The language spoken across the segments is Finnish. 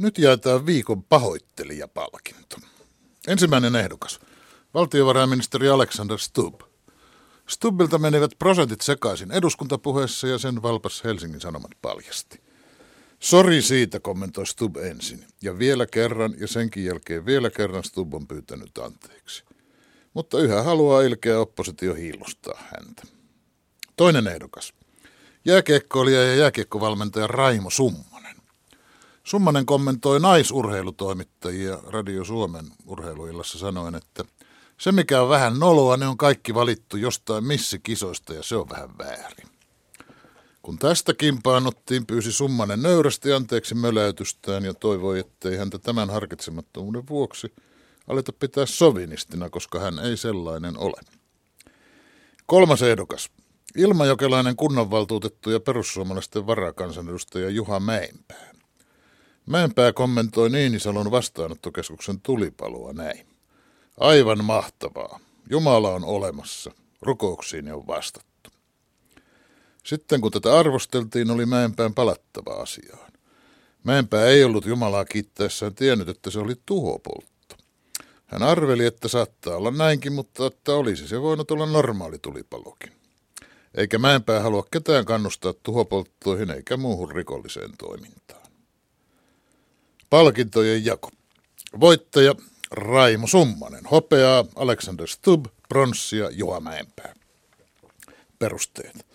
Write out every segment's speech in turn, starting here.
Nyt jaetaan viikon pahoittelijapalkinto. Ensimmäinen ehdokas. Valtiovarainministeri Alexander Stubb. Stubbilta menivät prosentit sekaisin eduskuntapuheessa ja sen valpas Helsingin Sanomat paljasti. Sori siitä, kommentoi Stubb ensin. Ja vielä kerran ja senkin jälkeen vielä kerran Stubb on pyytänyt anteeksi. Mutta yhä haluaa ilkeä oppositio hiilustaa häntä. Toinen ehdokas. Jääkiekkoilija ja jääkiekkovalmentaja Raimo Summanen. Summanen kommentoi naisurheilutoimittajia Radio Suomen urheiluillassa sanoen, että se mikä on vähän noloa, ne on kaikki valittu jostain missikisoista ja se on vähän väärin. Kun tästä kimpaannuttiin, pyysi Summanen nöyrästi anteeksi möläytystään ja toivoi, ettei häntä tämän harkitsemattomuuden vuoksi aleta pitää sovinistina, koska hän ei sellainen ole. Kolmas ehdokas. Ilmajokelainen kunnanvaltuutettu ja perussuomalaisten varakansanedustaja Juha Mäenpää. Mäenpää kommentoi Niinisalon vastaanottokeskuksen tulipaloa näin. Aivan mahtavaa. Jumala on olemassa. Rukouksiin on vastattu. Sitten kun tätä arvosteltiin, oli Mäenpään palattava asiaan. Mäenpää ei ollut Jumalaa kiittäessään tiennyt, että se oli tuhopoltto. Hän arveli, että saattaa olla näinkin, mutta että olisi se voinut olla normaali tulipalokin. Eikä Mäenpää halua ketään kannustaa tuhopolttoihin eikä muuhun rikolliseen toimintaan. Palkintojen jako. Voittaja Raimo Summanen, hopeaa Alexander Stubb, pronssia Juha Mäenpää. Perusteet.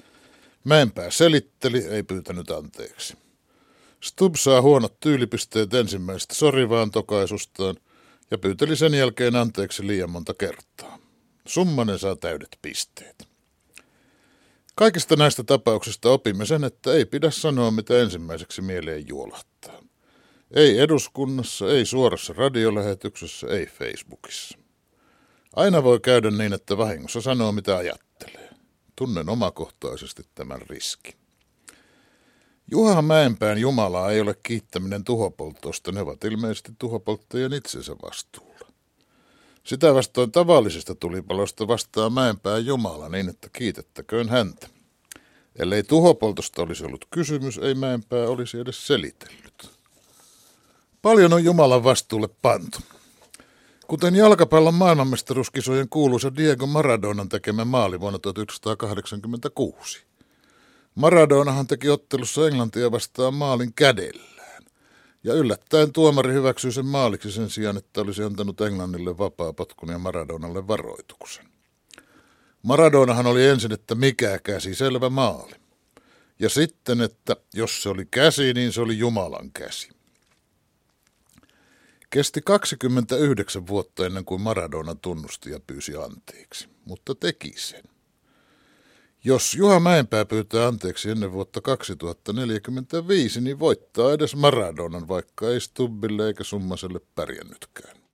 Mäenpää selitteli, ei pyytänyt anteeksi. Stubb saa huonot tyylipisteet ensimmäisestä sorivaan tokaisustaan ja pyyteli sen jälkeen anteeksi liian monta kertaa. Summanen saa täydet pisteet. Kaikista näistä tapauksista opimme sen, että ei pidä sanoa, mitä ensimmäiseksi mieleen juolahtaa. Ei eduskunnassa, ei suorassa radiolähetyksessä, ei Facebookissa. Aina voi käydä niin, että vahingossa sanoo mitä ajattelee. Tunnen omakohtaisesti tämän riskin. Juha Mäenpään Jumalaa ei ole kiittäminen tuhopoltosta, ne ovat ilmeisesti tuhopolttajien itsensä vastuulla. Sitä vastoin tavallisesta tulipalosta vastaa Mäenpään Jumala niin, että kiitettäköön häntä. Ellei tuhopoltosta olisi ollut kysymys, ei Mäenpää olisi edes selitellyt. Paljon on Jumalan vastuulle pantu. Kuten jalkapallon maailmanmestaruuskisojen kuuluisa Diego Maradonan tekemä maali vuonna 1986. Maradonahan teki ottelussa Englantia vastaan maalin kädellään. Ja yllättäen tuomari hyväksyi sen maaliksi sen sijaan, että olisi antanut Englannille vapaa potkun ja Maradonalle varoituksen. Maradonahan oli ensin, että mikä käsi, selvä maali. Ja sitten, että jos se oli käsi, niin se oli Jumalan käsi. Kesti 29 vuotta ennen kuin Maradona tunnusti ja pyysi anteeksi, mutta teki sen. Jos Juha Mäenpää pyytää anteeksi ennen vuotta 2045, niin voittaa edes Maradonan, vaikka ei Stubbille eikä Summaselle pärjännytkään.